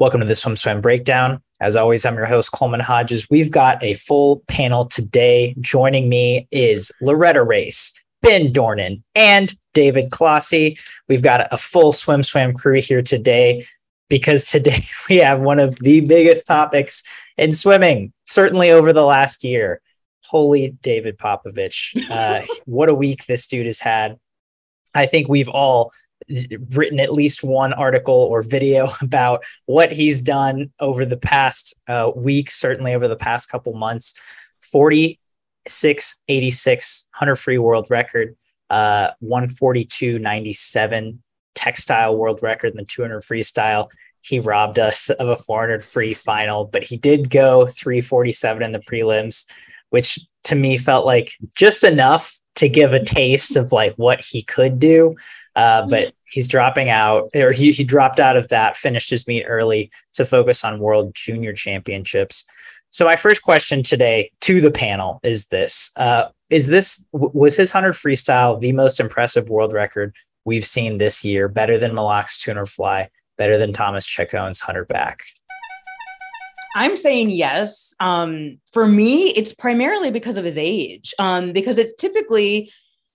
Welcome to the Swim Swam Breakdown. As always, I'm your host, Coleman Hodges. We've got a full panel today. Joining me is Loretta Race, Ben Dornan, and David Clossie. We've got a full Swim Swam crew here today because today we have one of the biggest topics in swimming, certainly over the last year. Holy David Popovici. Uh, what a week this dude has had. I think we've all written at least one article or video about what he's done over the past uh, week, certainly over the past couple months. 46 86 100 free world record, uh, 142.97 textile world record, and the 200 freestyle. He robbed us of a 400 free final, but he did go 347 in the prelims, which to me felt like just enough to give a taste of like what he could do. Uh, but he's dropping out, or he, he dropped out of that, finished his meet early to focus on World Junior Championships. So my first question today to the panel is this: uh, Is this was his hundred freestyle the most impressive world record we've seen this year? Better than Milak's tuner fly, better than Thomas Ceccon's hundred back. I'm saying yes. Um, for me, it's primarily because of his age. Um, because it's typically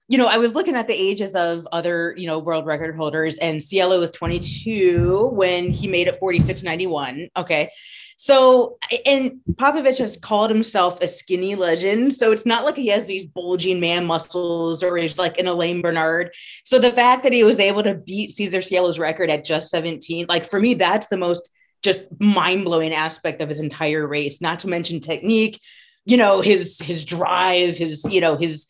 you know, I was looking at the ages of other, you know, world record holders, and Cielo was 22 when he made it 46.91. Okay. So, and Popovici has called himself a skinny legend. So it's not like he has these bulging man muscles or he's like an Alain Bernard. So the fact that he was able to beat Cesar Cielo's record at just 17, like for me, that's the most just mind blowing aspect of his entire race, not to mention technique, you know, his, his drive, his, you know, his,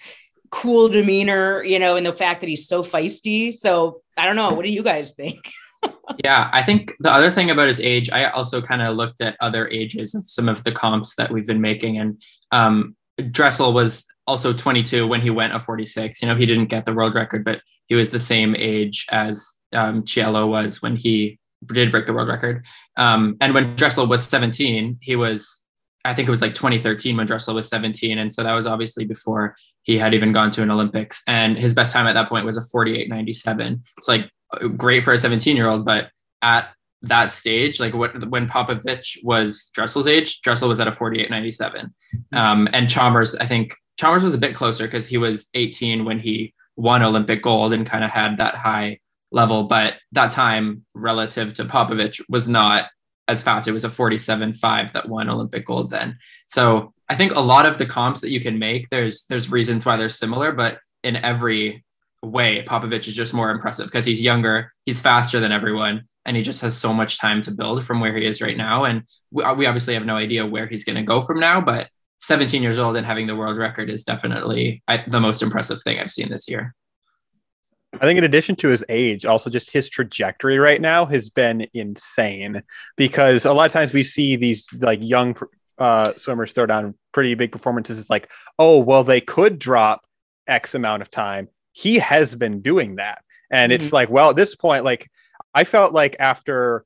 cool demeanor, you know, and the fact that he's so feisty. So I don't know. What do you guys think? yeah, I think the other thing about his age, I also kind of looked at other ages of some of the comps that we've been making, and um, Dressel was also 22 when he went a 46. You know, he didn't get the world record, but he was the same age as um, Cielo was when he did break the world record. Um, and when Dressel was 17, he was, I think it was like 2013 when Dressel was 17, and so that was obviously before he had even gone to an Olympics, and his best time at that point was a 48.97. It's like great for a 17 year old, but at that stage, like what when Popovici was Dressel's age, Dressel was at a 48.97, um, and Chalmers, I think Chalmers was a bit closer because he was 18 when he won Olympic gold and kind of had that high level, but that time relative to Popovici was not as fast. It was a 47.5 that won Olympic gold then. So I think a lot of the comps that you can make, there's there's reasons why they're similar, but in every way, Popovici is just more impressive because he's younger, he's faster than everyone, and he just has so much time to build from where he is right now. And we, we obviously have no idea where he's going to go from now, but 17 years old and having the world record is definitely the most impressive thing I've seen this year. I think in addition to his age, also just his trajectory right now has been insane because a lot of times we see these like young uh, swimmers throw down pretty big performances. It's like, oh, well, they could drop X amount of time. He has been doing that. And mm-hmm. it's like, well, at this point, like I felt like after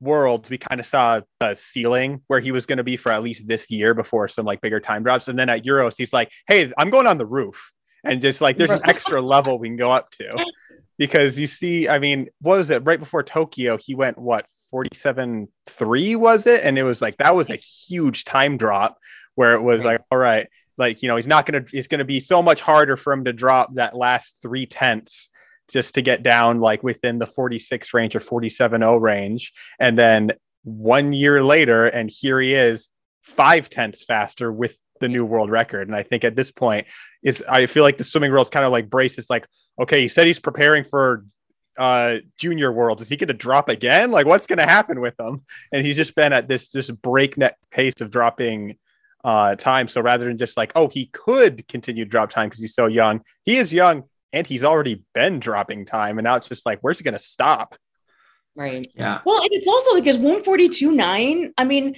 Worlds, we kind of saw a ceiling where he was going to be for at least this year before some like bigger time drops. And then at Euros, he's like, hey, I'm going on the roof and just like there's an extra level we can go up to because you see i mean what was it right before tokyo he went what 47 3 was it and it was like that was a huge time drop where it was like all right like you know he's not gonna it's gonna be so much harder for him to drop that last three tenths just to get down like within the 46 range or 47 0 range and then one year later and here he is five tenths faster with the new world record. And I think at this point, is I feel like the swimming world's kind of like brace. It's like, okay, he said he's preparing for uh junior worlds. Is he going to drop again? Like, what's going to happen with him? And he's just been at this just breakneck pace of dropping uh time. So rather than just like, oh, he could continue to drop time because he's so young, he is young and he's already been dropping time. And now it's just like, where's he going to stop? Right. Yeah. Well, and it's also like his 142 9. I mean,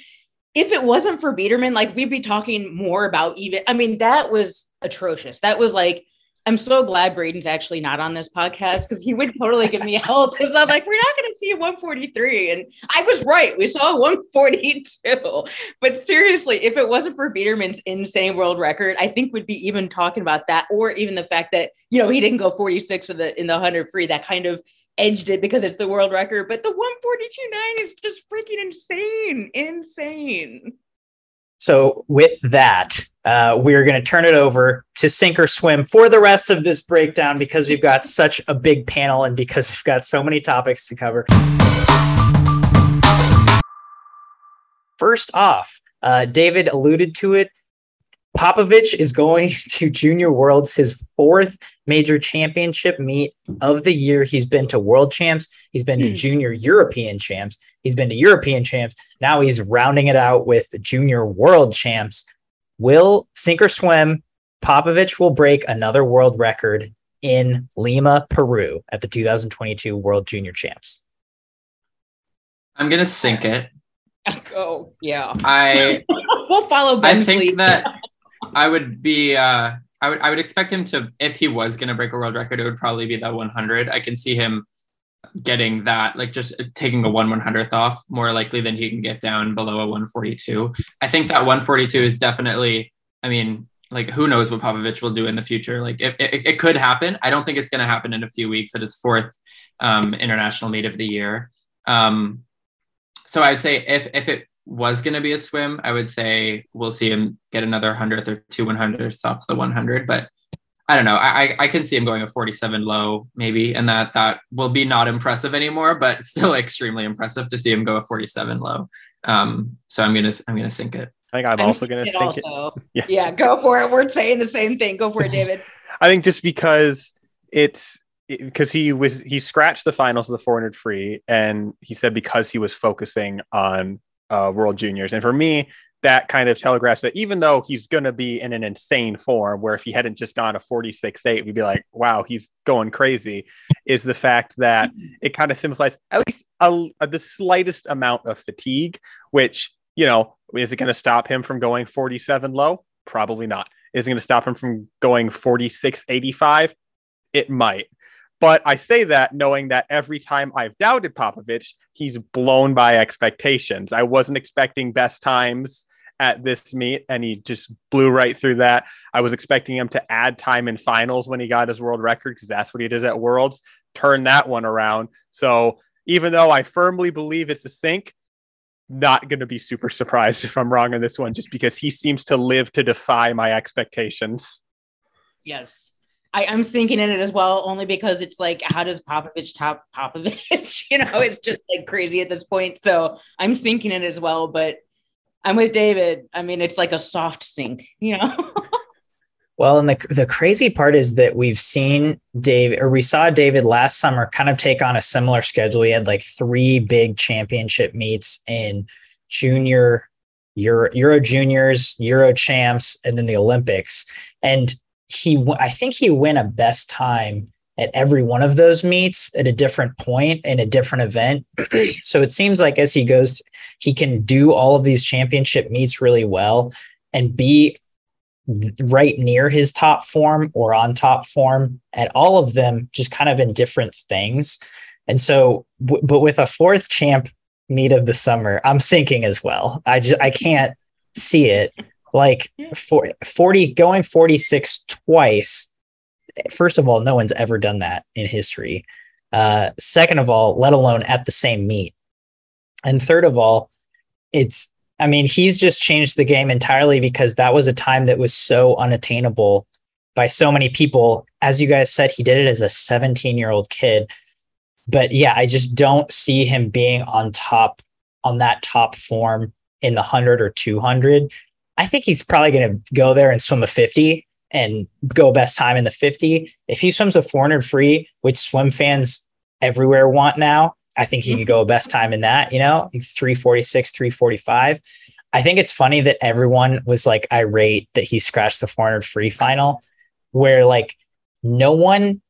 if it wasn't for Biedermann, like we'd be talking more about even. I mean, that was atrocious. That was like, I'm so glad Braden's actually not on this podcast because he would totally give me hell. Because I'm like, we're not going to see a 143, and I was right. We saw 142. But seriously, if it wasn't for Biedermann's insane world record, I think we'd be even talking about that, or even the fact that you know he didn't go 46 in the in the 100 free. That kind of edged it because it's the world record, but the 142.9 is just freaking insane. Insane. So, with that, uh, we're going to turn it over to sink or swim for the rest of this breakdown because we've got such a big panel and because we've got so many topics to cover. First off, uh, David alluded to it. Popovici is going to Junior Worlds, his fourth major championship meet of the year. He's been to World Champs, he's been to Junior European Champs, he's been to European Champs. Now he's rounding it out with Junior World Champs. Will sink or swim? Popovici will break another world record in Lima, Peru at the 2022 World Junior Champs. I'm gonna sink it. Oh yeah. I we'll follow I think lead. that I would be uh I would I would expect him to if he was gonna break a world record, it would probably be that 100. I can see him getting that, like just taking a one one hundredth off more likely than he can get down below a 142. I think that 142 is definitely, I mean, like who knows what Popovici will do in the future. Like it, it, it could happen. I don't think it's going to happen in a few weeks at his fourth um, international meet of the year. Um, so I'd say if if it was going to be a swim, I would say we'll see him get another hundredth or two one hundredths off the 100. But I don't know. I I can see him going a 47 low maybe, and that that will be not impressive anymore, but still extremely impressive to see him go a 47 low. Um, so I'm gonna I'm gonna sink it. I think I'm, I'm also going to thinking sink it. also. Yeah. Yeah, go for it. We're saying the same thing. Go for it, David. I think just because it's because he was he scratched the finals of the 400 free, and he said because he was focusing on uh, World Juniors, and for me that kind of telegraphs that even though he's going to be in an insane form, where if he hadn't just gone a 46-8, we'd be like, wow, he's going crazy, is the fact that it kind of simplifies at least a, a, the slightest amount of fatigue, which you know is it going to stop him from going 47 low? Probably not. Is it going to stop him from going 46 85? It might. But I say that knowing that every time I've doubted Popovici, he's blown by expectations. I wasn't expecting best times at this meet, and he just blew right through that. I was expecting him to add time in finals when he got his world record because that's what he did at Worlds. Turn that one around. So even though I firmly believe it's a sink, not going to be super surprised if I'm wrong on this one, just because he seems to live to defy my expectations. Yes. I, I'm sinking in it as well, only because it's like, how does Popovici top Popovici? you know, it's just like crazy at this point. So I'm sinking in it as well, but I'm with David. I mean, it's like a soft sink, you know? Well, and the the crazy part is that we've seen David, or we saw David last summer, kind of take on a similar schedule. He had like three big championship meets in junior, Euro, Euro juniors, Euro champs, and then the Olympics. And he, I think he went a best time at every one of those meets at a different point in a different event. so it seems like as he goes, he can do all of these championship meets really well and be right near his top form or on top form at all of them, just kind of in different things. And so, w- but with a fourth champ meet of the summer, I'm sinking as well. I just, I can't see it like for 40 going 46 twice. First of all, no one's ever done that in history. Uh, second of all, let alone at the same meet. And third of all, it's I mean, he's just changed the game entirely because that was a time that was so unattainable by so many people. As you guys said, he did it as a 17 year old kid. But yeah, I just don't see him being on top, on that top form in the 100 or 200. I think he's probably going to go there and swim a 50 and go best time in the 50. If he swims a 400 free, which swim fans everywhere want now, I think he could go best time in that, you know, 346, 345. I think it's funny that everyone was like irate that he scratched the 400 free final, where like no one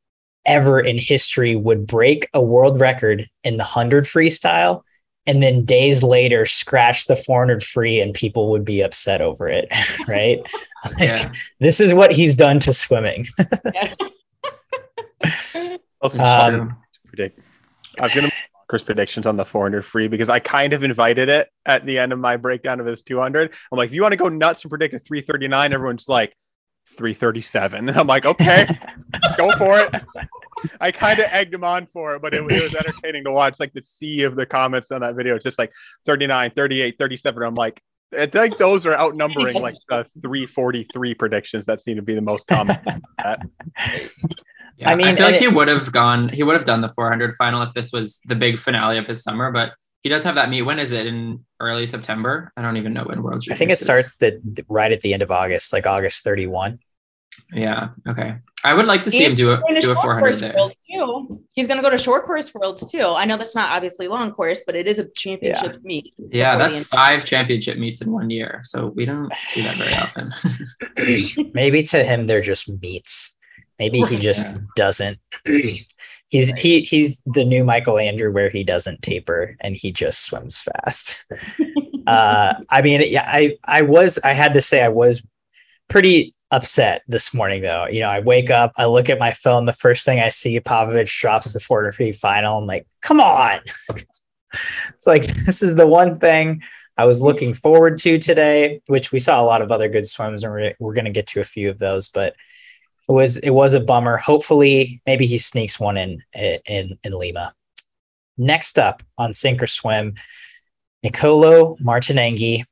ever in history would break a world record in the 100 freestyle and then days later scratch the 400 free and people would be upset over it, right? like, Yeah. This is what he's done to swimming. Also, Um, predict. I was going to make Chris predictions on the 400 free because I kind of invited it at the end of my breakdown of his 200. I'm like, if you want to go nuts and predict a 339, everyone's like 337. And I'm like, okay, go for it. I kind of egged him on for it, but it, it was entertaining to watch. Like the sea of the comments on that video. It's just like 39, 38, 37. I'm like, I think those are outnumbering like the 343 predictions that seem to be the most common. Yeah, I mean, I feel like it, he would have gone, he would have done the 400 final if this was the big finale of his summer, but he does have that meet. When is it? In early September? I don't even know when World Juniors I think it is. starts the right at the end of August, like August 31. Yeah. Okay. I would like to see He's him do a do a 400 there. Too. He's going to go to short course worlds too. I know that's not obviously long course, but it is a championship yeah. meet. Yeah, that's five championship meets in one year. So we don't see that very often. Maybe to him they're just meets. Maybe he just yeah. doesn't. He's he he's the new Michael Andrew where he doesn't taper and he just swims fast. uh, I mean, yeah, I I was I had to say I was pretty upset this morning though. You know, I wake up, I look at my phone, the first thing I see, Popovici drops the 400 final. I'm like, come on. it's like this is the one thing I was looking forward to today, which we saw a lot of other good swims, and we're, we're going to get to a few of those, but it was it was a bummer. Hopefully, maybe he sneaks one in in in Lima. Next up on sink or swim, Nicolo Martinenghi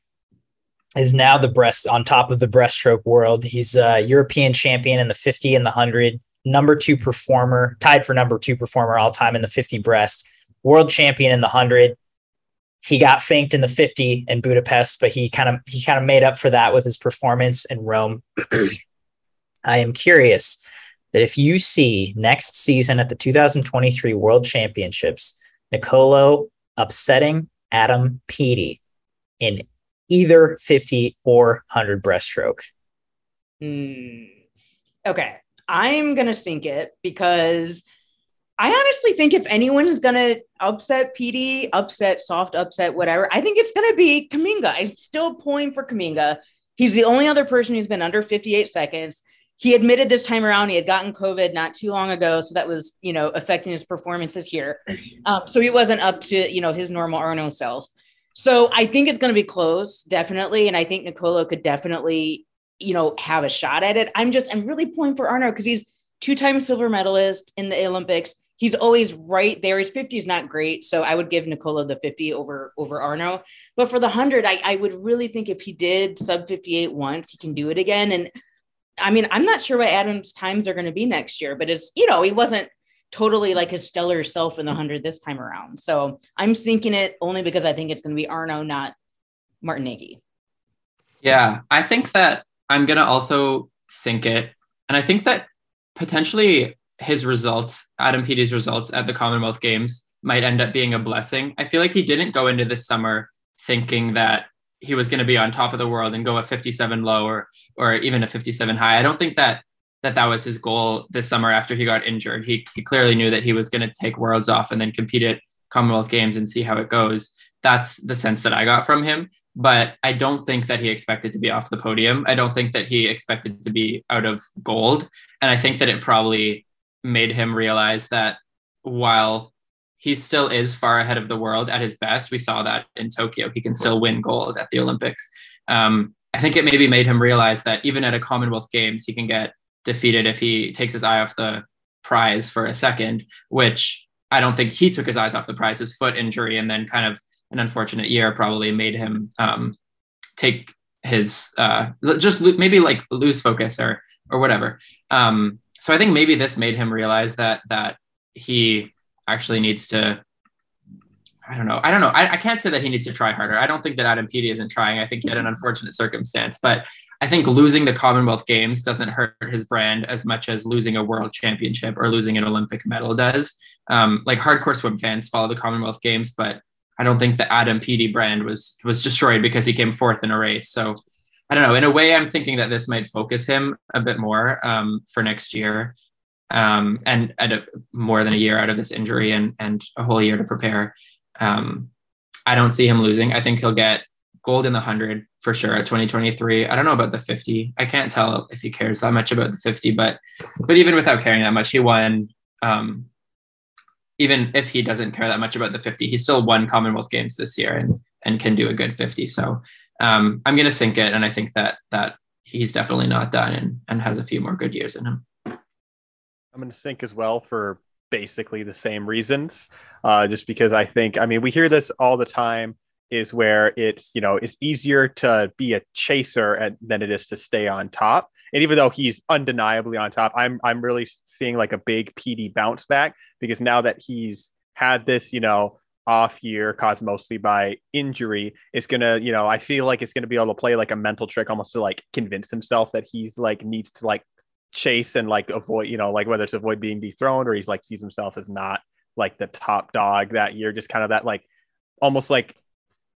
is now the breast on top of the breaststroke world. He's a European champion in the 50 and the 100, number two performer, tied for number two performer all time in the 50 breast, world champion in the 100. He got fanked in the 50 in Budapest, but he kind of he kind of made up for that with his performance in Rome. I am curious that if you see next season at the 2023 World Championships, Nicolo upsetting Adam Peaty in either 50 or 100 breaststroke. Mm, okay. I'm going to sink it because I honestly think if anyone is going to upset Peaty, upset, soft upset, whatever, I think it's going to be Kamminga. I'm still pulling for Kamminga. He's the only other person who's been under 58 seconds. He admitted this time around he had gotten COVID not too long ago, so that was you know affecting his performance this year. Um, so he wasn't up to you know his normal Arno self. So I think it's going to be close, definitely. And I think Nicolo could definitely, you know, have a shot at it. I'm just, I'm really pulling for Arno because he's two time silver medalist in the Olympics. He's always right there. His 50 is not great. So I would give Nicolo the 50 over, over Arno. But for the 100, I, I would really think if he did sub 58 once, he can do it again. And I mean, I'm not sure what Adam's times are going to be next year, but it's, you know, he wasn't totally like his stellar self in the 100 this time around. So I'm sinking it only because I think it's going to be Arno, not Martinenghi. Yeah, I think that I'm going to also sink it. And I think that potentially his results, Adam Peaty's results at the Commonwealth Games, might end up being a blessing. I feel like he didn't go into this summer thinking that he was going to be on top of the world and go a 57 low or or even a 57 high. I don't think that that that was his goal this summer after he got injured. He, he clearly knew that he was going to take worlds off and then compete at Commonwealth Games and see how it goes. That's the sense that I got from him. But I don't think that he expected to be off the podium. I don't think that he expected to be out of gold. And I think that it probably made him realize that while he still is far ahead of the world at his best, we saw that in Tokyo. He can still win gold at the Olympics. Um, I think it maybe made him realize that even at a Commonwealth Games, he can get defeated if he takes his eye off the prize for a second, which I don't think he took his eyes off the prize. His foot injury and then kind of an unfortunate year probably made him um, take his uh, just lo- maybe like lose focus or or whatever. Um, so I think maybe this made him realize that that he actually needs to. I don't know. I don't know. I, I can't say that he needs to try harder. I don't think that Adam Peaty isn't trying. I think he had an unfortunate circumstance, but I think losing the Commonwealth Games doesn't hurt his brand as much as losing a world championship or losing an Olympic medal does. Um, like hardcore swim fans follow the Commonwealth Games, but I don't think the Adam Peaty brand was was destroyed because he came fourth in a race. So I don't know. In a way, I'm thinking that this might focus him a bit more um, for next year, um, and, and a, more than a year out of this injury and and a whole year to prepare. Um, I don't see him losing. I think he'll get gold in the 100 for sure at 2023 i don't know about the 50 i can't tell if he cares that much about the 50 but but even without caring that much he won um, even if he doesn't care that much about the 50 he still won commonwealth games this year and and can do a good 50 so um, i'm going to sink it and i think that that he's definitely not done and and has a few more good years in him. I'm going to sink as well for basically the same reasons. Uh, just because I think, I mean, we hear this all the time is where it's, you know, it's easier to be a chaser than it is to stay on top. And even though he's undeniably on top, I'm I'm really seeing like a big Peaty bounce back because now that he's had this, you know, off year caused mostly by injury is gonna, you know, I feel like it's gonna be able to play like a mental trick almost to like convince himself that he's like needs to like chase and like avoid, you know, like whether it's avoid being dethroned or he's like sees himself as not like the top dog that year, just kind of that like almost like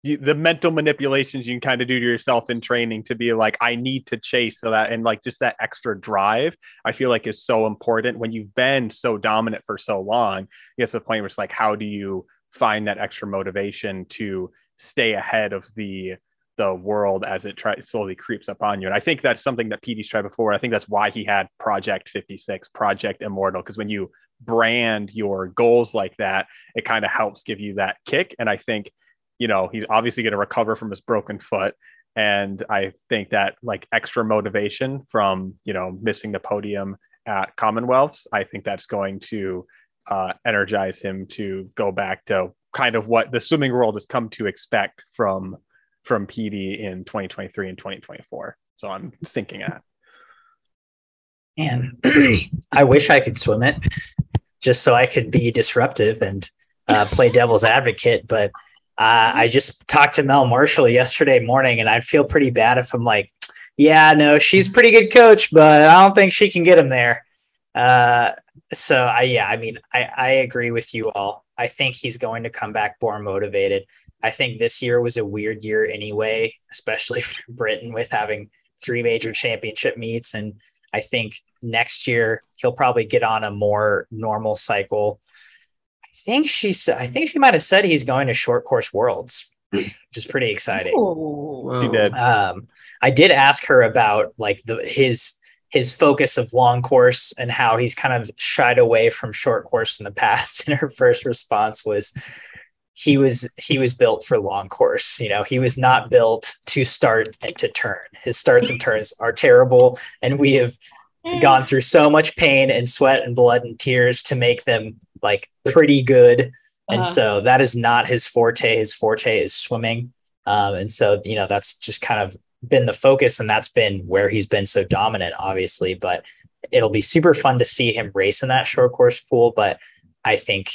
you, the mental manipulations you can kind of do to yourself in training to be like, I need to chase so that and like just that extra drive, I feel like is so important when you've been so dominant for so long. I guess the point where it's like, how do you find that extra motivation to stay ahead of the the world as it try, slowly creeps up on you. And I think that's something that Peaty's tried before. I think that's why he had Project 56, Project Immortal, because when you brand your goals like that, it kind of helps give you that kick. And I think, you know, he's obviously going to recover from his broken foot. And I think that like extra motivation from, you know, missing the podium at Commonwealths, I think that's going to uh, energize him to go back to kind of what the swimming world has come to expect from from Peaty in 2023 and 2024. So I'm thinking at. Man, I wish I could swim it just so I could be disruptive and uh, play devil's advocate. But uh, I just talked to Mel Marshall yesterday morning, and I'd feel pretty bad if I'm like, yeah, no, she's pretty good coach, but I don't think she can get him there. Uh, so I, yeah, I mean, I, I agree with you all. I think he's going to come back more motivated. I think this year was a weird year anyway, especially for Britain with having three major championship meets. And I think next year he'll probably get on a more normal cycle. I think she's I think she might have said he's going to short course worlds, which is pretty exciting. Whoa. He did. Um, I did ask her about like the his his focus of long course and how he's kind of shied away from short course in the past. And her first response was, he was he was built for long course you know he was not built to start and to turn his starts and turns are terrible and we have gone through so much pain and sweat and blood and tears to make them like pretty good and Uh-huh. so that is not his forte his forte is swimming um, and so you know that's just kind of been the focus and that's been where he's been so dominant obviously but it'll be super fun to see him race in that short course pool but i think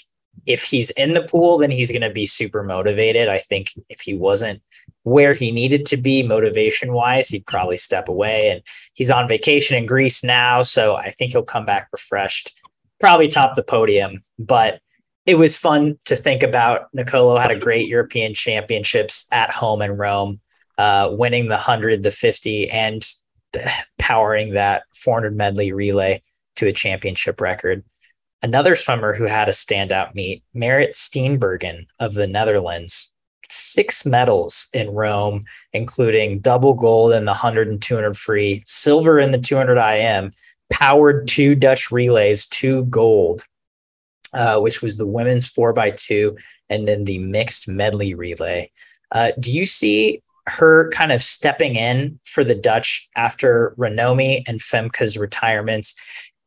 if he's in the pool, then he's going to be super motivated. I think if he wasn't where he needed to be motivation wise, he'd probably step away. And he's on vacation in Greece now. So I think he'll come back refreshed, probably top the podium. But it was fun to think about. Nicolo had a great European championships at home in Rome, uh, winning the 100, the 50, and powering that 400 medley relay to a championship record another swimmer who had a standout meet, Marrit Steenbergen of the Netherlands, six medals in Rome, including double gold in the 100 and 200 free, silver in the 200 IM, powered two Dutch relays, two gold, uh, which was the women's four by two, and then the mixed medley relay. Uh, do you see her kind of stepping in for the Dutch after Ranomi and Femke's retirements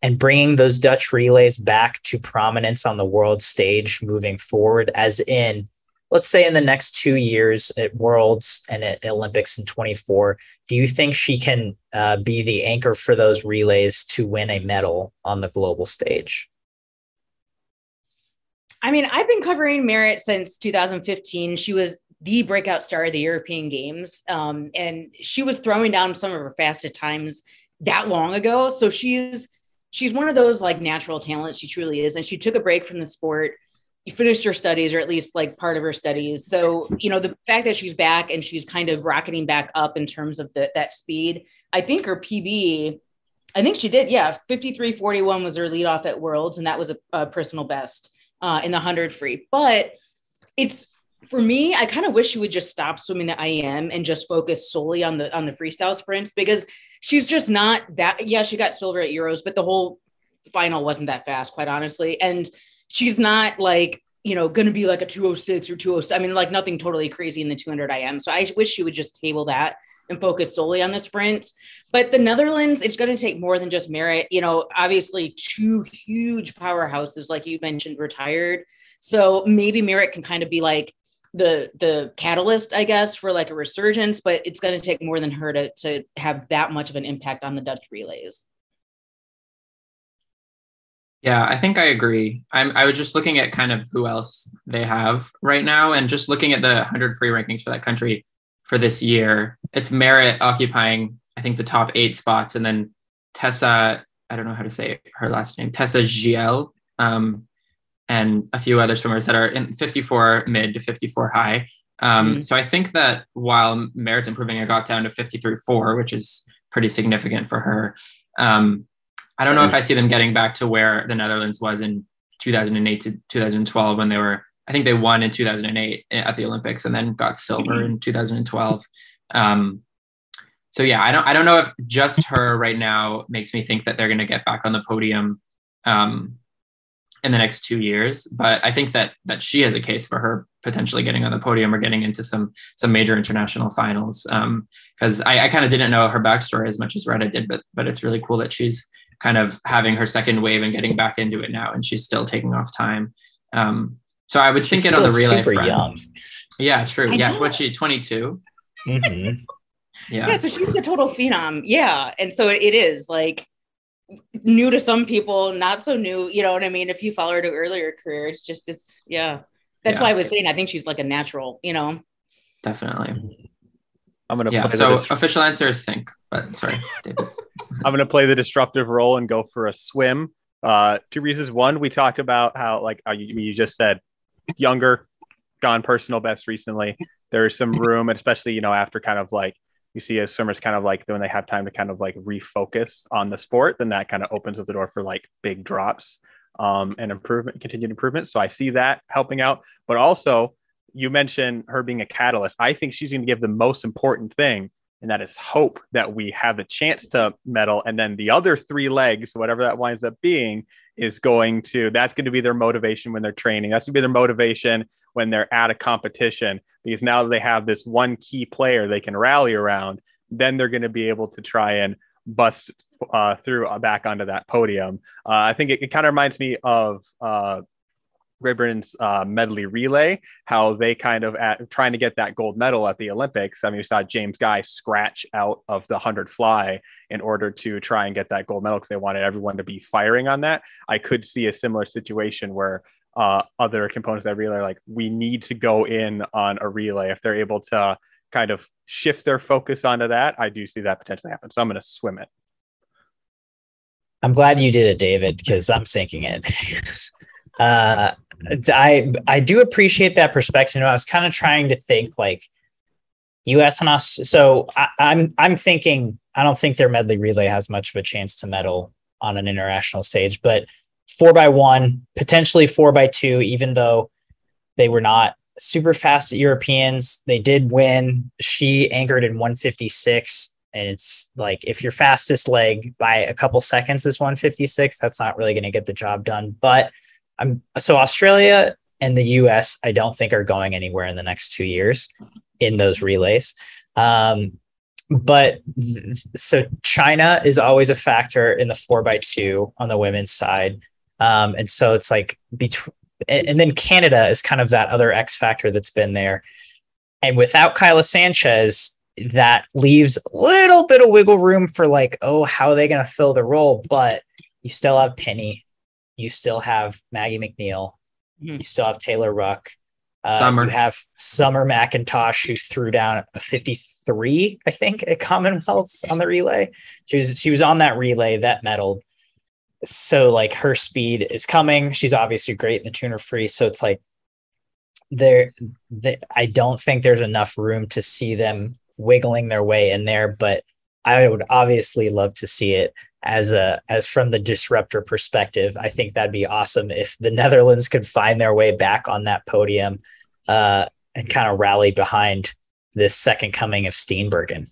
and bringing those Dutch relays back to prominence on the world stage moving forward, as in, let's say in the next two years at Worlds and at Olympics in 24, do you think she can uh, be the anchor for those relays to win a medal on the global stage? I mean, I've been covering Marrit since 2015. She was the breakout star of the European Games, um, and she was throwing down some of her fastest times that long ago. So she's she's one of those like natural talents. She truly is, and she took a break from the sport. Finished her studies, or at least like part of her studies. So you know the fact that she's back and she's kind of rocketing back up in terms of the, that speed. I think her PB. I think she did. Yeah, 53.41 was her lead off at Worlds, and that was a, a personal best uh, in the 100 free. But it's for me, I kind of wish she would just stop swimming the IM and just focus solely on the on the freestyle sprints because she's just not that. Yeah, she got silver at Euros, but the whole final wasn't that fast, quite honestly. And she's not like you know going to be like a 206 or 206. I mean, like nothing totally crazy in the 200 IM. So I wish she would just table that and focus solely on the sprint. But the Netherlands, it's going to take more than just Marrit. You know, obviously, two huge powerhouses, like you mentioned, retired. So maybe Marrit can kind of be like the the catalyst, I guess, for like a resurgence. But it's going to take more than her to to have that much of an impact on the Dutch relays. Yeah, I think I agree. I'm I was just looking at kind of who else they have right now and just looking at the 100 free rankings for that country for this year. It's Marrit occupying I think the top 8 spots and then Tessa, I don't know how to say her last name, Tessa Giele, um, and a few other swimmers that are in 54 mid to 54 high. Um, mm-hmm. So I think that while Marrit's improving, I got down to 53.4, which is pretty significant for her. Um, I don't know if I see them getting back to where the Netherlands was in 2008 to 2012 when they were. I think they won in 2008 at the Olympics and then got silver mm-hmm. in 2012. Um, so yeah, I don't I don't know if just her right now makes me think that they're going to get back on the podium um, in the next two years. But I think that that she has a case for her potentially getting on the podium or getting into some some major international finals. Because um, I, I kind of didn't know her backstory as much as Retta did, but but it's really cool that she's kind of having her second wave and getting back into it now, and she's still taking off time. Um, so I would think it on the relay super front. Young. Yeah, true. I yeah, know. what she 22. Mm-hmm. Yeah. Yeah. So she's a total phenom. Yeah, and so it is like new to some people, not so new. You know what I mean? If you follow her to earlier career, it's just it's yeah. That's yeah. why I was saying I think she's like a natural. You know. Definitely. I'm gonna. Yeah. So official answer is sink, but sorry, David. I'm gonna play the disruptive role and go for a swim. Uh, two reasons. One, we talked about how like uh, you, you just said younger, gone personal best recently. There's some room, especially you know after kind of like you see as swimmers kind of like when they have time to kind of like refocus on the sport, then that kind of opens up the door for like big drops um, and improvement, continued improvement. So I see that helping out, but also you mentioned her being a catalyst. I think she's going to give the most important thing, and that is hope that we have the chance to medal. And then the other three legs, whatever that winds up being, is going to that's going to be their motivation when they're training. That's going to be their motivation when they're at a competition because now they have this one key player they can rally around, then they're going to be able to try and bust uh, through uh, back onto that podium. Uh, I think it, it kind of reminds me of Britain's uh, medley relay, how they kind of at trying to get that gold medal at the Olympics. I mean, you saw James Guy scratch out of the 100 fly in order to try and get that gold medal because they wanted everyone to be firing on that. I could see a similar situation where uh, other components that relay, like we need to go in on a relay. If they're able to kind of shift their focus onto that, I do see that potentially happen. So I'm going to swim it. I'm glad you did it, David, because I'm sinking it. uh, I I do appreciate that perspective. I was kind of trying to think like U.S. and us. So I, I'm I'm thinking I don't think their medley relay has much of a chance to medal on an international stage, but four by one, potentially four by two, even though they were not super fast at Europeans, they did win. She anchored in 156. And it's like if your fastest leg by a couple seconds is 156, that's not really going to get the job done. But I'm so Australia and the US, I don't think are going anywhere in the next two years in those relays. Um, but so China is always a factor in the four by two on the women's side. Um, and so it's like between, and then Canada is kind of that other X factor that's been there. And without Kayla Sanchez, that leaves a little bit of wiggle room for like, oh, how are they going to fill the role? But you still have Penny, you still have Maggie Mac Neil, mm-hmm. you still have Taylor Ruck, uh, Summer. You have Summer McIntosh who threw down a 53, I think, at Commonwealths on the relay. She was she was on that relay that medaled. So like her speed is coming. She's obviously great in the tuner free. So it's like there, the, I don't think there's enough room to see them wiggling their way in there, but I would obviously love to see it as a as from the disruptor perspective. I think that'd be awesome if the Netherlands could find their way back on that podium uh, and kind of rally behind this second coming of Steenbergen.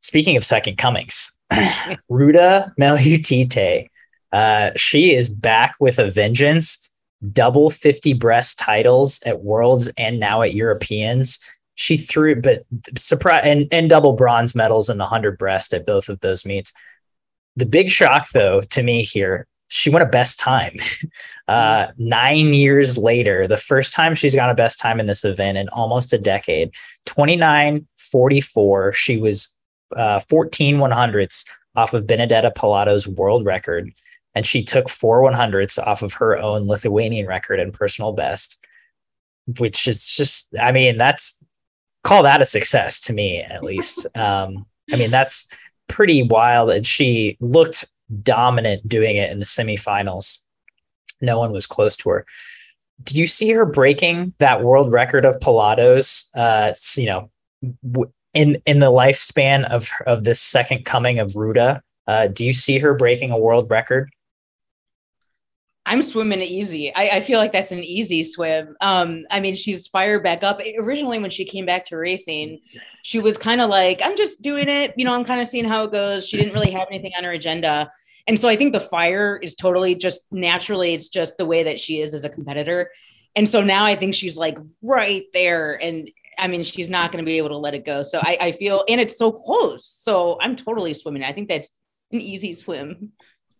Speaking of second comings, Ruta Meilutyte, uh, she is back with a vengeance. Double 50 breast titles at Worlds and now at Europeans she threw, but surprise and, and double bronze medals in the 100 breast at both of those meets. The big shock, though, to me here, she won a best time. uh, nine years later, the first time she's got a best time in this event in almost a decade, 29 44. She was uh, 14 100ths off of Benedetta Pilato's world record. And she took four 100ths off of her own Lithuanian record and personal best, which is just, I mean, that's call that a success to me, at least. Um, I mean, that's pretty wild. And she looked dominant doing it in the semifinals. No one was close to her. Do you see her breaking that world record of Pilato's? Uh, you know, in in the lifespan of of this second coming of Ruta. Uh, do you see her breaking a world record? I'm swimming easy. I, I, feel like that's an easy swim. Um, I mean, she's fired back up. Originally, when she came back to racing, she was kind of like, I'm just doing it. You know, I'm kind of seeing how it goes. She didn't really have anything on her agenda. And so I think the fire is totally just naturally, it's just the way that she is as a competitor. And so now I think she's like right there. And I mean, she's not going to be able to let it go. So I, I feel, and it's so close. So I'm totally swimming. I think that's an easy swim.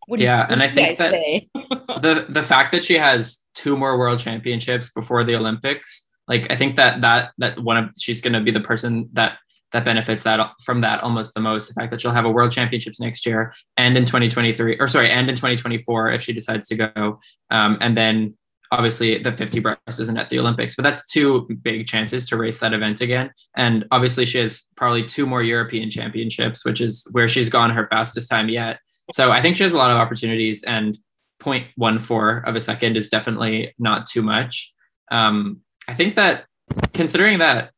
What yeah, and I think that the the fact that she has two more world championships before the Olympics, like I think that that that one of she's going to be the person that that benefits that from that almost the most. The fact that she'll have a world championships next year and in 2023, or sorry, and in 2024 if she decides to go, um, and then obviously the 50 breast isn't at the Olympics, but that's two big chances to race that event again. And obviously she has probably two more European championships, which is where she's gone her fastest time yet. So I think she has a lot of opportunities and 0.14 of a second is definitely not too much. Um, I think that considering that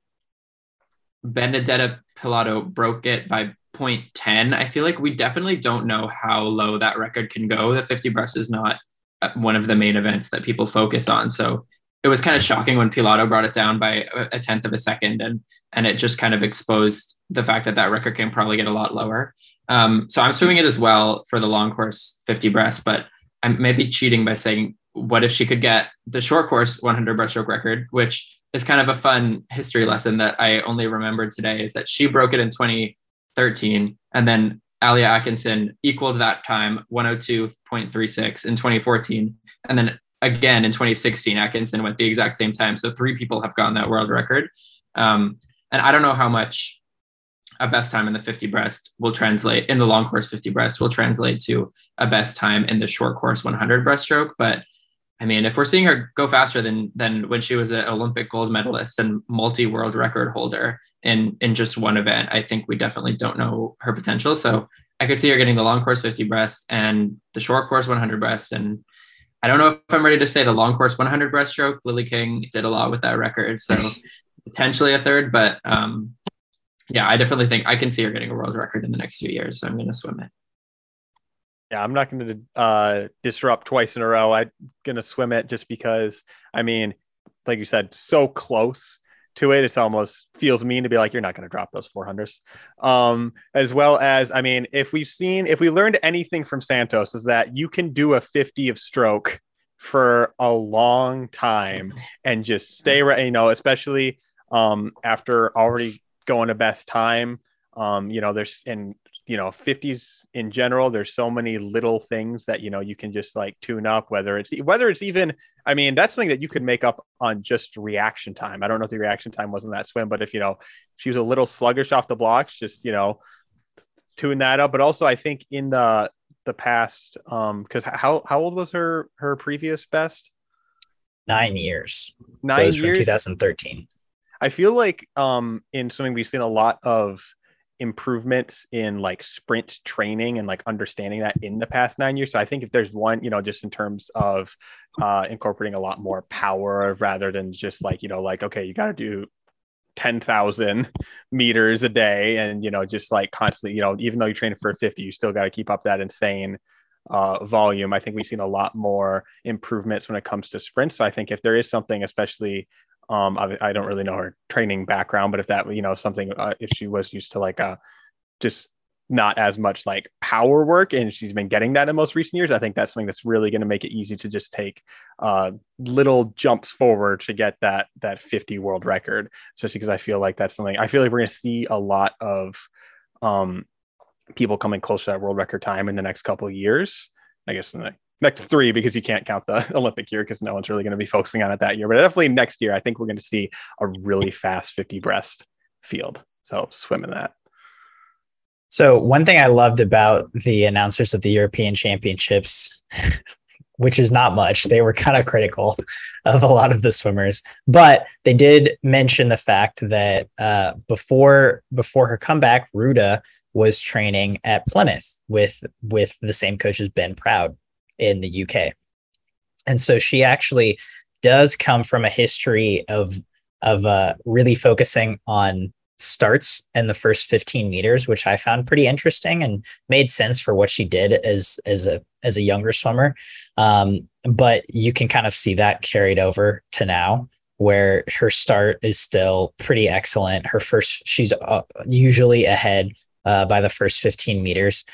Benedetta Pilato broke it by 0.10, I feel like we definitely don't know how low that record can go. The 50 breast is not one of the main events that people focus on. So it was kind of shocking when Pilato brought it down by a tenth of a second, and and it just kind of exposed the fact that that record can probably get a lot lower. Um, so I'm swimming it as well for the long course 50 breast, but I'm maybe cheating by saying, what if she could get the short course 100 breaststroke record, which is kind of a fun history lesson that I only remembered today, is that she broke it in 2013, and then Alia Atkinson equaled that time 102.36 in 2014. And then again in 2016, Atkinson went the exact same time. So three people have gotten that world record. Um, and I don't know how much a best time in the 50 breast will translate in the long course 50 breast will translate to a best time in the short course 100 breaststroke. But I mean, if we're seeing her go faster than than when she was an Olympic gold medalist and multi world record holder, in in just one event, I think we definitely don't know her potential. So I could see her getting the long course 50 breast and the short course 100 breast. And I don't know if I'm ready to say the long course 100 breaststroke. Lily King did a lot with that record, so potentially a third. But um, yeah, I definitely think I can see her getting a world record in the next few years. So I'm going to swim it. Yeah, I'm not going to uh, disrupt twice in a row. I'm going to swim it just because, I mean, like you said, so close to it. It's almost feels mean to be like, you're not going to drop those 400s. Um, as well as, I mean, if we've seen, if we learned anything from Santos is that you can do a 50 of stroke for a long time and just stay right, you know, especially um, after already going to best time. Um, you know, there's, in you know 50s in general there's so many little things that you know you can just like tune up whether it's whether it's even i mean that's something that you could make up on just reaction time. I don't know if the reaction time wasn't that swim but if you know she was a little sluggish off the blocks just you know tune that up. But also i think in the the past um because how how old was her her previous best? Nine years. Nine so years? 2013 i feel like um in swimming we've seen a lot of improvements in like sprint training and like understanding that in the past nine years. So I think if there's one, you know, just in terms of uh, incorporating a lot more power rather than just like, you know, like, okay, you got to do 10,000 meters a day and, you know, just like constantly, you know, even though you're training for 50, you still got to keep up that insane uh, volume. I think we've seen a lot more improvements when it comes to sprints. So I think if there is something, especially um, I, I, don't really know her training background, but if that, you know, something, uh, if she was used to like uh, just not as much like power work, and she's been getting that in most recent years. I think that's something that's really going to make it easy to just take uh, little jumps forward to get that that 50 world record. Especially because I feel like that's something I feel like we're going to see a lot of um, people coming close to that world record time in the next couple years. I guess in the next three because you can't count the Olympic year because no one's really going to be focusing on it that year. But definitely next year, I think we're going to see a really fast 50 breast field. So swim in that. So one thing I loved about the announcers of the European Championships, which is not much, they were kind of critical of a lot of the swimmers, but they did mention the fact that uh, before before her comeback, Ruta was training at Plymouth with with the same coach as Ben Proud in the UK. And so she actually does come from a history of of uh, really focusing on starts in the first 15 meters, which I found pretty interesting and made sense for what she did as as a as a younger swimmer. Um, but you can kind of see that carried over to now, where her start is still pretty excellent. Her first, she's uh, usually ahead uh, by the first 15 meters,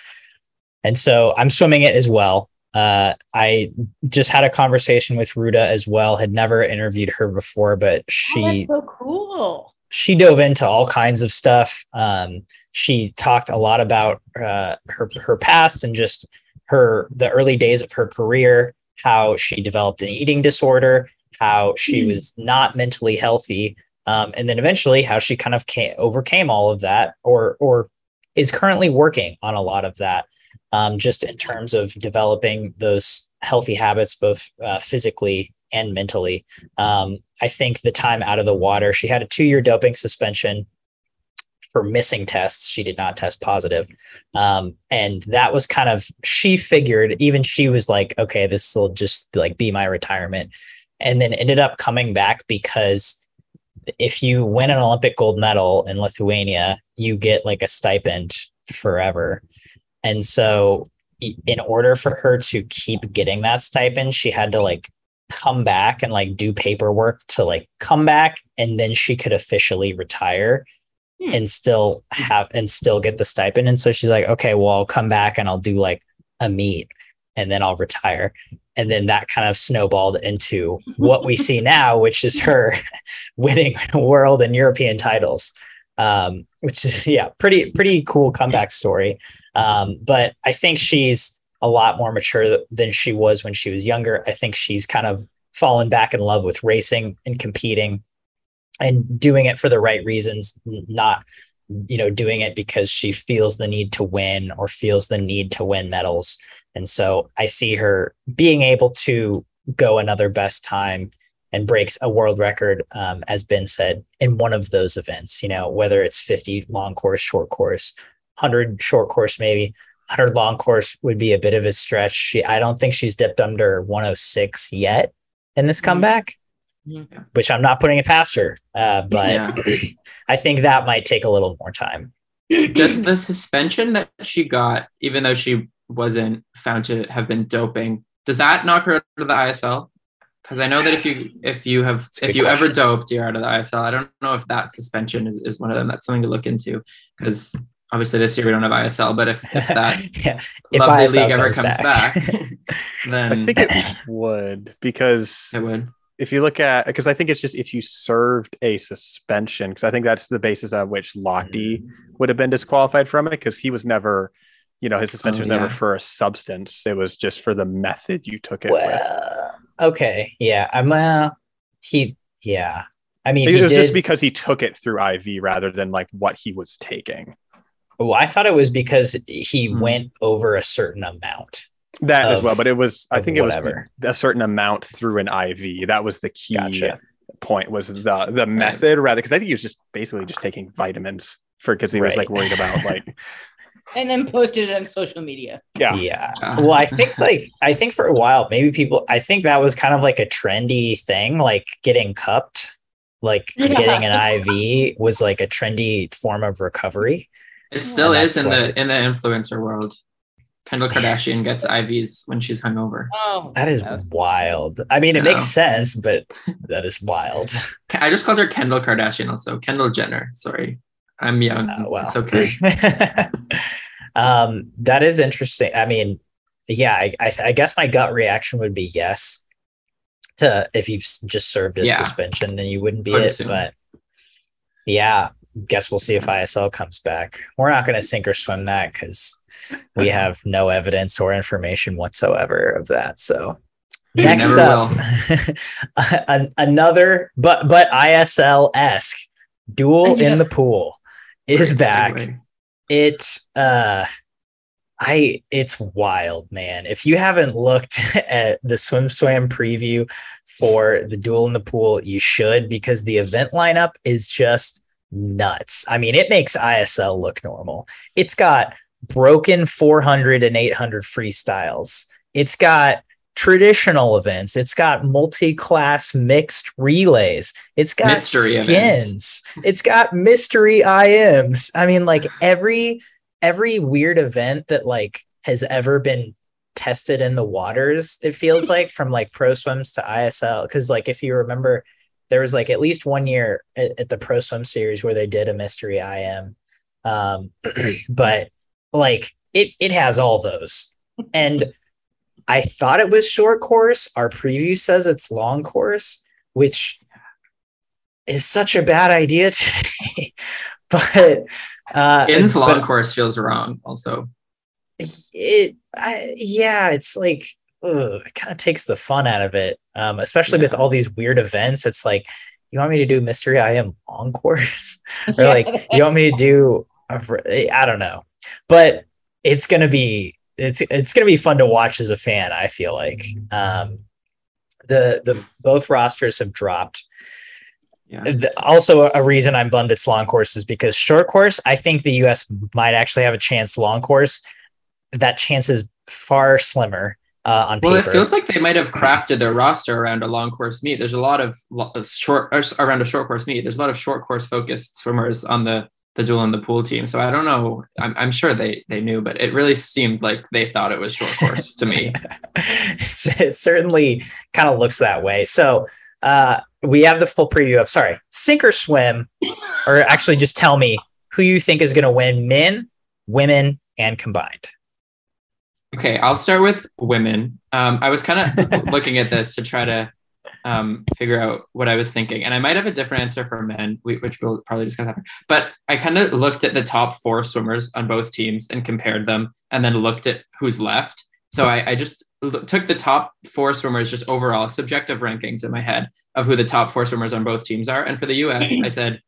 and so I'm swimming it as well. Uh, I just had a conversation with Ruta as well. Had never interviewed her before, but she oh, so cool she dove into all kinds of stuff. Um, she talked a lot about uh, her her past and just her the early days of her career, how she developed an eating disorder, how she mm. was not mentally healthy, um, and then eventually how she kind of came, overcame all of that, or or is currently working on a lot of that, um, just in terms of developing those healthy habits, both uh, physically and mentally. Um, I think the time out of the water, she had a two year doping suspension for missing tests. She did not test positive. Um, and that was kind of, she figured, even she was like, okay, this will just like be my retirement. And then ended up coming back because if you win an Olympic gold medal in Lithuania, you get like a stipend forever. And so, in order for her to keep getting that stipend, she had to like come back and like do paperwork to like come back and then she could officially retire hmm. and still have and still get the stipend. And so she's like okay well I'll come back and I'll do like a meet and then I'll retire. And then that kind of snowballed into what we see now which is her winning world and European titles. Um, which is yeah pretty pretty cool comeback story um, but I think she's a lot more mature than she was when she was younger. I think she's kind of fallen back in love with racing and competing and doing it for the right reasons, not you know doing it because she feels the need to win or feels the need to win medals. And so I see her being able to go another best time and breaks a world record, um, as Ben said, in one of those events. You know, whether it's 50 long course, short course, 100 short course, maybe 100 long course would be a bit of a stretch. She, I don't think she's dipped under 106 yet in this mm-hmm. comeback, mm-hmm. which I'm not putting it past her. Uh, but yeah. I think that might take a little more time. Does the suspension that she got, even though she wasn't found to have been doping, does that knock her out of the ISL? Because I know that if you if you have if you question. ever doped, you're out of the ISL. I don't know if that suspension is, is one of them. That's something to look into because obviously this year we don't have ISL, but if, if that yeah. lovely ISL league ever comes back, back then I think it would because it would. If you look at because I think it's just if you served a suspension because I think that's the basis on which Lochte mm. would have been disqualified from it because he was never, you know, his suspension oh, was yeah. never for a substance. It was just for the method you took it well, with. Okay, yeah, I'm uh, he yeah. I mean, it was did... just because he took it through IV rather than like what he was taking. Well, I thought it was because he hmm. went over a certain amount. That of, as well, but it was I think whatever. it was a certain amount through an IV. That was the key gotcha. point was the the method rather because I think he was just basically just taking vitamins for because he right. was like worried about like and then posted it on social media. Yeah. Yeah. Well, I think like I think for a while, maybe people I think that was kind of like a trendy thing, like getting cupped, like yeah. getting an IV was like a trendy form of recovery. It still is in the in the influencer world. Kendall Kardashian gets IVs when she's hungover. Oh, that is wild. I mean, it makes sense, but that is wild. I just called her Kendall Kardashian, also Kendall Jenner. Sorry, I'm young. Uh, well, it's okay. Um, that is interesting. I mean, yeah, I, I, I guess my gut reaction would be yes. To if you've just served a Yeah. suspension, then you wouldn't be Would it. assume. But yeah, guess we'll see if ISL comes back. We're not going to sink or swim that because we have no evidence or information whatsoever of that. So We next up, another but but ISL esque duel in the pool is Great back. segue. It uh I it's wild, man. If you haven't looked at the swim swam preview for the duel in the pool, you should because the event lineup is just nuts. I mean, it makes ISL look normal. It's got broken 400 and 800 freestyles. It's got traditional events. It's got multi-class mixed relays. It's got Mystery skins. events. It's got mystery IMs. I mean, like every every weird event that like has ever been tested in the waters, it feels like from like pro swims to ISL. Cause like if you remember, there was like at least one year at, at the pro swim series where they did a mystery IM. Um, but like it it has all those. And I thought it was short course. Our preview says it's long course, which is such a bad idea to me. but uh In's long but course feels wrong. Also, it I, yeah, it's like ugh, it kind of takes the fun out of it. Um, especially with all these weird events. It's like you want me to do mystery IM long course? or like you want me to do a, I don't know. But it's gonna be it's it's gonna be fun to watch as a fan, I feel like. Um the the both rosters have dropped yeah. also a, a reason I'm bummed it's long course is because short course, I think the US might actually have a chance long course. That chance is far slimmer uh, on Well, it feels like they might have crafted their roster around a long course meet. There's a lot of uh, short or around a short course meet. There's a lot of short course focused swimmers on the the duel and the pool team. So I don't know. I'm, I'm sure they they knew, but it really seemed like they thought it was short course to me. It certainly kind of looks that way. So uh, we have the full preview of Sorry, sink or swim, or actually just tell me who you think is going to win men, women, and combined. Okay, I'll start with women. Um, I was kind of looking at this to try to um, figure out what I was thinking, and I might have a different answer for men, which we'll probably discuss after. But I kind of looked at the top four swimmers on both teams and compared them, and then looked at who's left. So I, I just l- took the top four swimmers, just overall subjective rankings in my head of who the top four swimmers on both teams are. And for the U.S., I said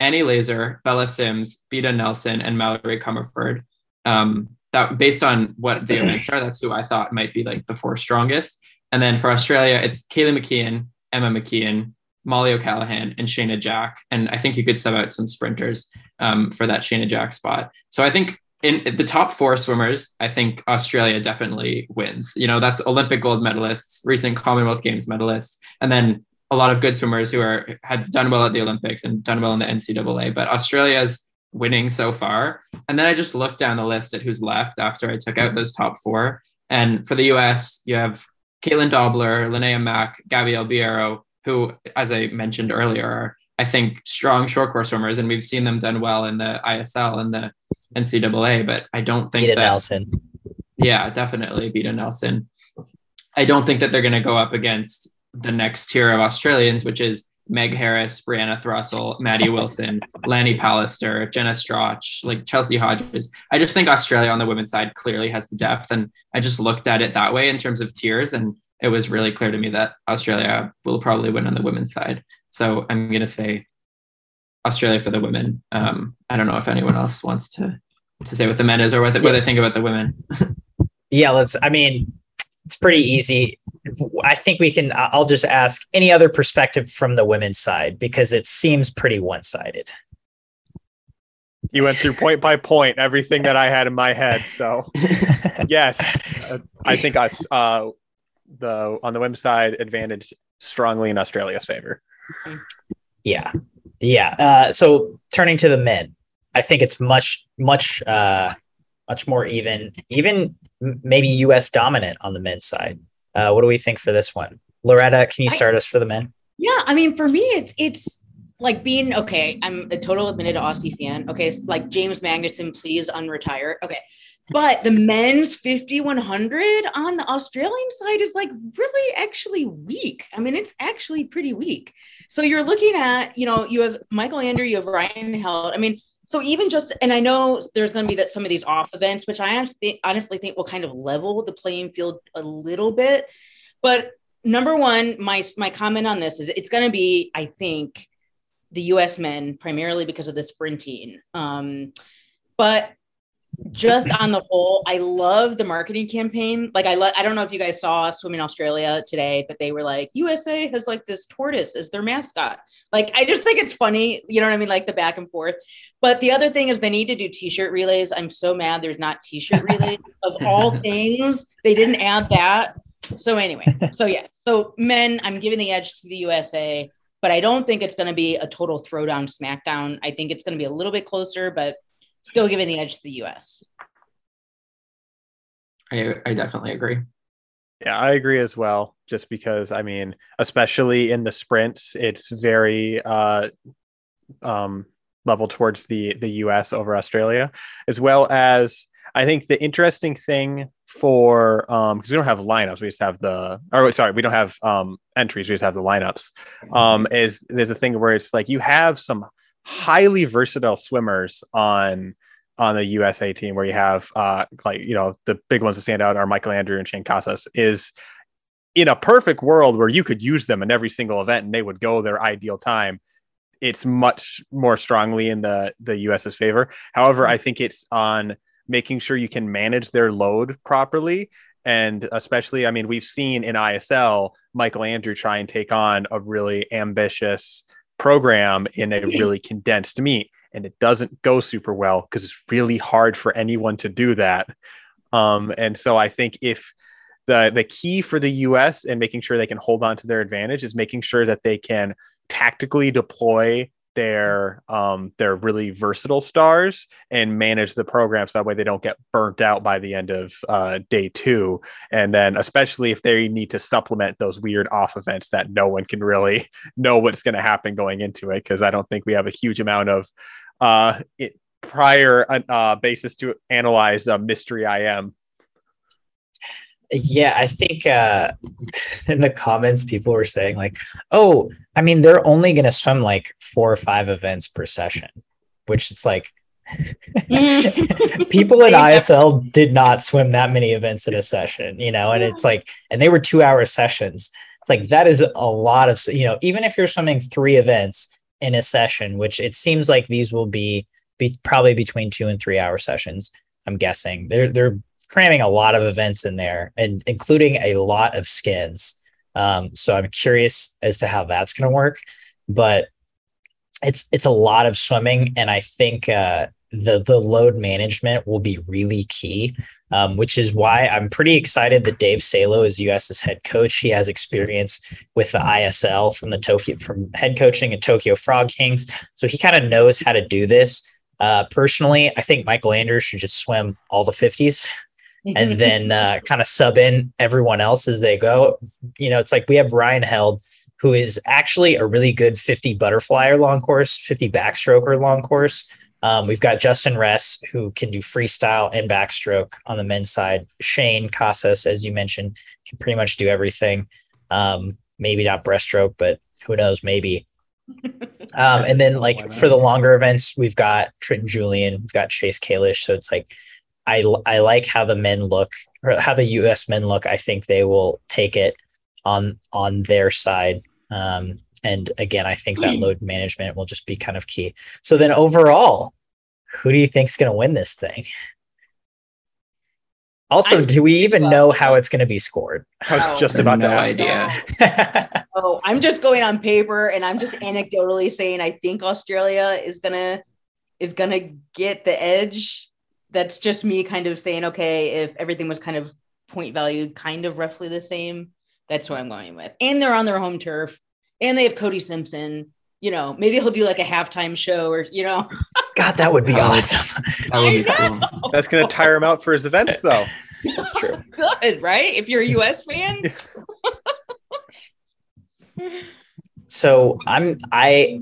Annie Lazor, Bella Sims, Beata Nelson, and Mallory Comerford. Um, that based on what the events are, that's who I thought might be like the four strongest. And then for Australia, it's Kaylee McKeown, Emma McKeon, Mollie O'Callaghan, and Shayna Jack. And I think you could sub out some sprinters um, for that Shayna Jack spot. So I think in the top four swimmers, I think Australia definitely wins. You know, that's Olympic gold medalists, recent Commonwealth Games medalists, and then a lot of good swimmers who are had done well at the Olympics and done well in the NCAA. But Australia's winning so far. And then I just looked down the list at who's left after I took out mm-hmm. those top four. And for the US, you have Caitlin Dobler, Linnea Mack, Gabby Albiero, who, as I mentioned earlier, are, I think, strong short course swimmers. And we've seen them done well in the ISL and the NCAA, but I don't think Eda that Nelson. yeah, definitely Beata Nelson. I don't think that they're going to go up against the next tier of Australians, which is Meg Harris, Brianna Throssell, Maddie Wilson, Lani Pallister, Jenna Strauch, like Chelsea Hodges. I just think Australia on the women's side clearly has the depth. And I just looked at it that way in terms of tiers. And it was really clear to me that Australia will probably win on the women's side. So I'm going to say Australia for the women. Um, I don't know if anyone else wants to to say what the men is or what, the, what they think about the women. Yeah, let's. I mean, it's pretty easy. I think we can. I'll just ask any other perspective from the women's side because it seems pretty one sided. You went through point by point everything that I had in my head. So yes, I think us uh, the on the women's side advantage strongly in Australia's favor. Yeah. Yeah. Uh, so turning to the men, I think it's much, much, uh, much more even, even maybe US dominant on the men's side. Uh, what do we think for this one? Loretta, can you I- start us for the men? Yeah, I mean, for me, it's it's like being okay. I'm a total admitted Aussie fan. Okay, so like James Magnussen, please unretire. Okay, but the men's 5100 on the Australian side is like really actually weak. I mean, it's actually pretty weak. So you're looking at, you know, you have Michael Andrew, you have Ryan Held. I mean, so even just, and I know there's going to be that some of these off events, which I honestly, think will kind of level the playing field a little bit. But number one, my my comment on this is it's going to be, I think, the U.S. men primarily because of the sprinting. Um, but just on the whole, I love the marketing campaign. Like I I don't know if you guys saw Swimming Australia today, but they were like, USA has like this tortoise as their mascot. Like, I just think it's funny. You know what I mean? Like the back and forth. But the other thing is they need to do t-shirt relays. I'm so mad there's not t-shirt relays of all things. They didn't add that. So anyway, so yeah. So men, I'm giving the edge to the USA, but I don't think it's going to be a total throwdown smackdown. I think it's going to be a little bit closer, but still giving the edge to the US. I, I definitely agree. Yeah, I agree as well. Just because, I mean, especially in the sprints, it's very uh, um, level towards the the U.S. over Australia, as well as I think the interesting thing for because um, we don't have lineups, we just have the or sorry, we don't have um, entries, we just have the lineups. Um, is there's a thing where it's like you have some highly versatile swimmers on on the USA team where you have uh like you know the big ones that stand out are Michael Andrew and Shane Casas is in a perfect world where you could use them in every single event and they would go their ideal time it's much more strongly in the the US's favor. However I think it's on making sure you can manage their load properly. And especially I mean we've seen in ISL Michael Andrew try and take on a really ambitious program in a really condensed meet and it doesn't go super well because it's really hard for anyone to do that. Um, and so i think if the the key for the us and making sure they can hold on to their advantage is making sure that they can tactically deploy their um, their really versatile stars and manage the programs. So that way they don't get burnt out by the end of uh, day two. And then especially if they need to supplement those weird off events that no one can really know what's going to happen going into it. Because I don't think we have a huge amount of uh, it, prior uh, basis to analyze a mystery IM yeah, I think uh, in the comments, people were saying, like, oh, I mean, they're only going to swim like four or five events per session, which it's like people in ISL did not swim that many events in a session, you know, and it's like, and they were two hour sessions. It's like that is a lot of, you know, even if you're swimming three events in a session, which it seems like these will be, be probably between two and three hour sessions. I'm guessing they're they're cramming a lot of events in there and including a lot of skins. Um, so I'm curious as to how that's going to work, but it's it's a lot of swimming, and I think uh, the the load management will be really key, um, which is why I'm pretty excited that Dave Salo is US's head coach. He has experience with the ISL from the Tokyo from head coaching at Tokyo Frog Kings, so he kind of knows how to do this. Uh, personally, I think Michael Andrews should just swim all the 50s and then uh, kind of sub in everyone else as they go. You know, it's like we have Ryan Held, who is actually a really good 50 butterflyer long course, 50 backstroker long course. Um, we've got Justin Ress, who can do freestyle and backstroke on the men's side. Shane Casas, as you mentioned, can pretty much do everything. Um, maybe not breaststroke, but who knows, maybe. Um, and then like for the longer events, we've got Trenton Julian, we've got Chase Kalisz. So it's like I I like how the men look or how the U.S. men look. I think they will take it on on their side. Um, and again, I think that load management will just be kind of key. So then overall, who do you think is going to win this thing? Also, I'm, do we even well, know how it's going to be scored? I was just about no to idea. oh, I'm just going on paper, and I'm just anecdotally saying I think Australia is gonna is gonna get the edge that's just me kind of saying, okay, if everything was kind of point value, kind of roughly the same, that's what I'm going with. And they're on their home turf, and they have Cody Simpson. You know, maybe he'll do like a halftime show, or you know. God, that would be awesome. That would be cool. That's gonna tire him out for his events, though. That's true. Good, right? If you're a US fan. so I'm I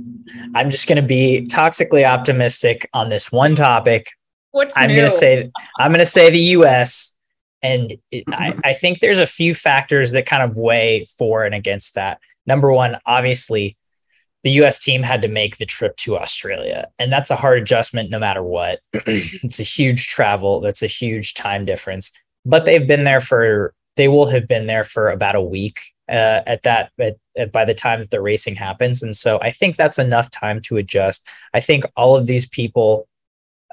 I'm just gonna be toxically optimistic on this one topic. What's I'm new? gonna say I'm gonna say the U.S. and it, I, I think there's a few factors that kind of weigh for and against that. Number one, obviously, the U.S. team had to make the trip to Australia, and that's a hard adjustment no matter what. it's a huge travel. That's a huge time difference. But they've been there for they will have been there for about a week uh, at that at, at, by the time that the racing happens, and so I think that's enough time to adjust. I think all of these people,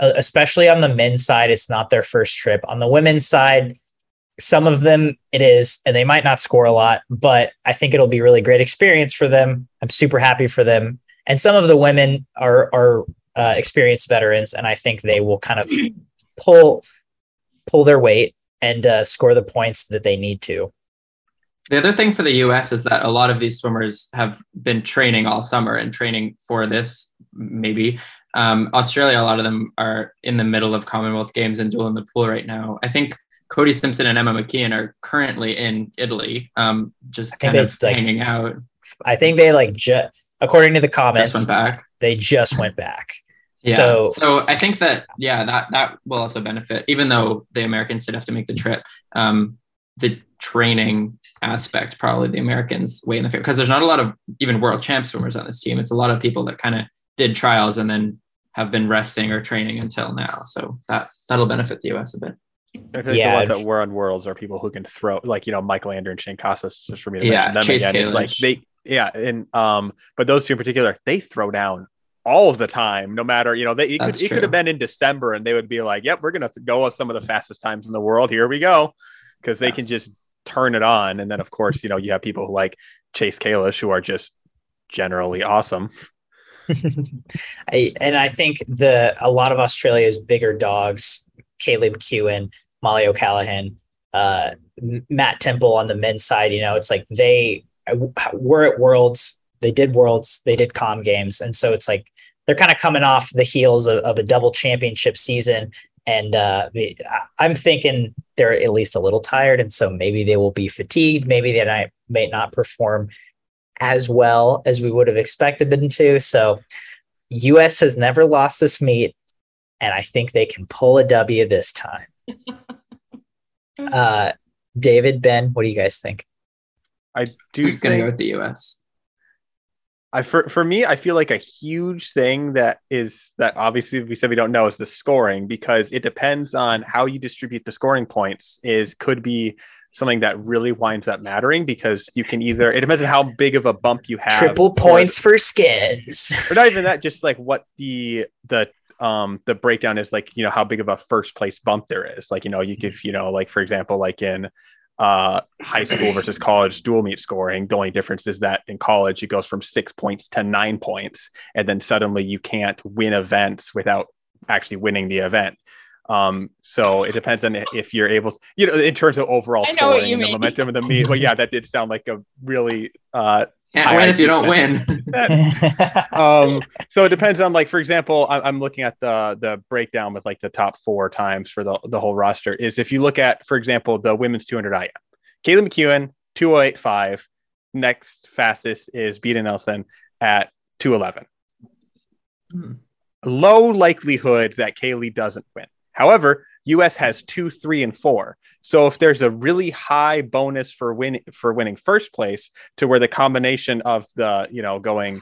especially on the men's side, it's not their first trip. On the women's side, some of them it is, and they might not score a lot, but I think it'll be really great experience for them. I'm super happy for them. And some of the women are are uh, experienced veterans, and I think they will kind of pull pull their weight and uh, score the points that they need to. The other thing for the US is that a lot of these swimmers have been training all summer and training for this, maybe. Um, Australia, a lot of them are in the middle of Commonwealth Games and duel in the pool right now. I think Cody Simpson and Emma McKeon are currently in Italy, um, just kind of like, hanging out. I think they like just, according to the comments, just they just went back. Yeah. So, so I think that yeah, that that will also benefit, even though the Americans did have to make the trip. Um, the training aspect, probably the Americans way in the favor because there's not a lot of even world champ swimmers on this team. It's a lot of people that kind of did trials and then have been resting or training until now. So that that'll benefit the US a bit. I think Yeah, the ones that were on Worlds are people who can throw, like you know, Michael Ander and Shane Casas, just for me to Yeah, mention them Chase again. Is like they, yeah, and um, but those two in particular, they throw down all of the time, no matter you know, they it could, That's it could have been in December, and they would be like, "Yep, we're gonna go with some of the fastest times in the world. Here we go," because they Yeah. can just turn it on. And then of course, you know, you have people like Chase Kalisz who are just generally awesome. I, and I think the a lot of Australia's bigger dogs, Kaylee McKeown, Mollie O'Callaghan, uh, Matt Temple on the men's side, you know, it's like they were at Worlds, they did Worlds, they did Com Games, and so it's like they're kind of coming off the heels of, of a double championship season. And uh, I'm thinking they're at least a little tired, and so maybe they will be fatigued. Maybe they might, may not perform as well as we would have expected them to. So, US has never lost this meet, and I think they can pull a W this time. uh, David, Ben, what do you guys think? I do Who's gonna think go with the US? I for for me, I feel like a huge thing that is that obviously we said we don't know is the scoring because it depends on how you distribute the scoring points. Is could be something that really winds up mattering because you can either it depends on how big of a bump you have. Triple or- points for skins. but not even that. Just like what the the um the breakdown is like. You know how big of a first place bump there is. Like you know you give you know like for example like in uh high school versus college dual meet scoring the only difference is that in college it goes from six points to nine points and then suddenly you can't win events without actually winning the event um so it depends on if you're able to, you know in terms of overall I scoring and the mean. momentum of the meet well yeah that did sound like a really uh Can't win if you do don't win. um so it depends on like for example I- i'm looking at the the breakdown with like the top four times for the, the whole roster is if you look at for example the women's 200 im Kaylee McKeown 2085 next fastest is Beata nelson at 211 Hmm. low likelihood that kaylee doesn't win however us has two three and four. So if there's a really high bonus for win for winning first place to where the combination of the you know going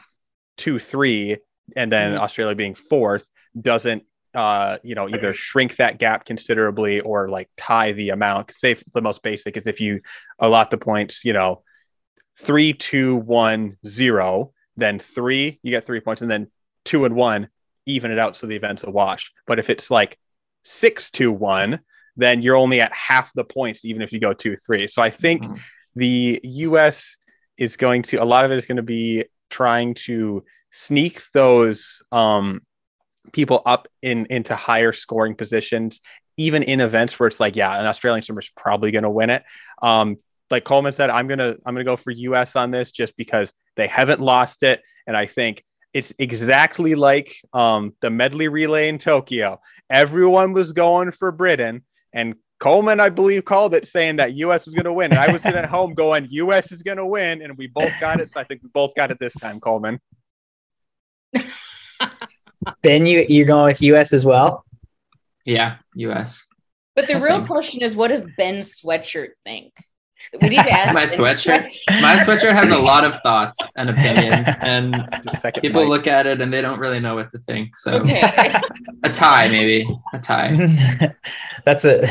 two three and then Mhm. australia being fourth doesn't uh you know either shrink that gap considerably or like tie the amount. Say the most basic is if you allot the points you know three two one zero then three you get three points and then two and one even it out so the event's a wash. But if it's like six two one then you're only at half the points even if you go two three. So i think Mhm. the us is going to a lot of it is going to be trying to sneak those um people up in into higher scoring positions even in events where it's like yeah an australian swimmer's probably going to win it. Um like coleman said i'm going to i'm going to go for us on this just because they haven't lost it. And i think it's exactly like um the medley relay in tokyo everyone was going for britain and Coleman, I believe, called it saying that US was going to win. And I was sitting at home going, US is going to win. And we both got it. So I think we both got it this time, Coleman. Ben, you you're going with US as well? Yeah, US. But the real question is, what does Ben Sweatshirt think? We need to ask My sweatshirt? My sweatshirt has a lot of thoughts and opinions, and people mic. look at it and they don't really know what to think. So Okay. a tie, maybe a tie. That's a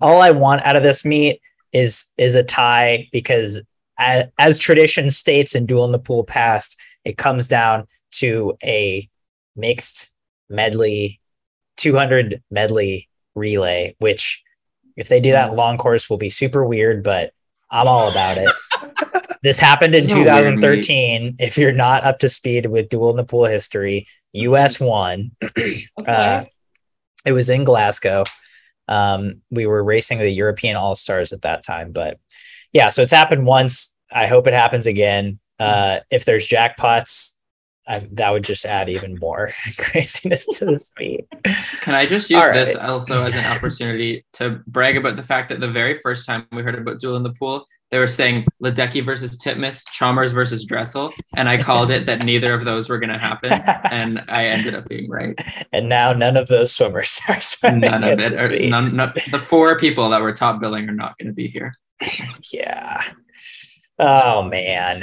all I want out of this meet is is a tie because as, as tradition states in Duel in the Pool past, it comes down to a mixed medley 200 medley relay, which if they do that long course will be super weird, but I'm all about it. this happened in It's 2013. If you're not up to speed with Duel in the Pool history, US won. Okay. Uh, it was in Glasgow. Um, we were racing the European All Stars at that time, but yeah, so it's happened once. I hope it happens again. Uh, if there's jackpots, I, that would just add even more craziness to this meet. Can I just use All this also as an opportunity to brag about the fact that the very first time we heard about Duel in the Pool, they were saying Ledecky versus Titmus, Chalmers versus Dressel, and I called it that neither of those were going to happen, and I ended up being right. and now none of those swimmers are swimming. None of it, none, no, the four people that were top billing are not going to be here. Yeah. Oh man.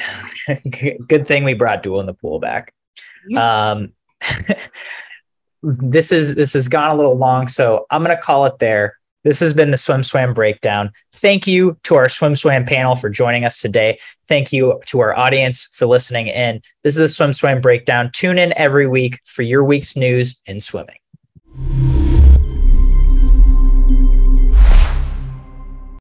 Good thing we brought Duel in the Pool back. Um this is this has gone a little long, so I'm gonna call it there. This has been the Swim Swam breakdown. Thank you to our Swim Swam panel for joining us today. Thank you to our audience for listening in. This is the Swim Swam breakdown. Tune in every week for your week's news in swimming.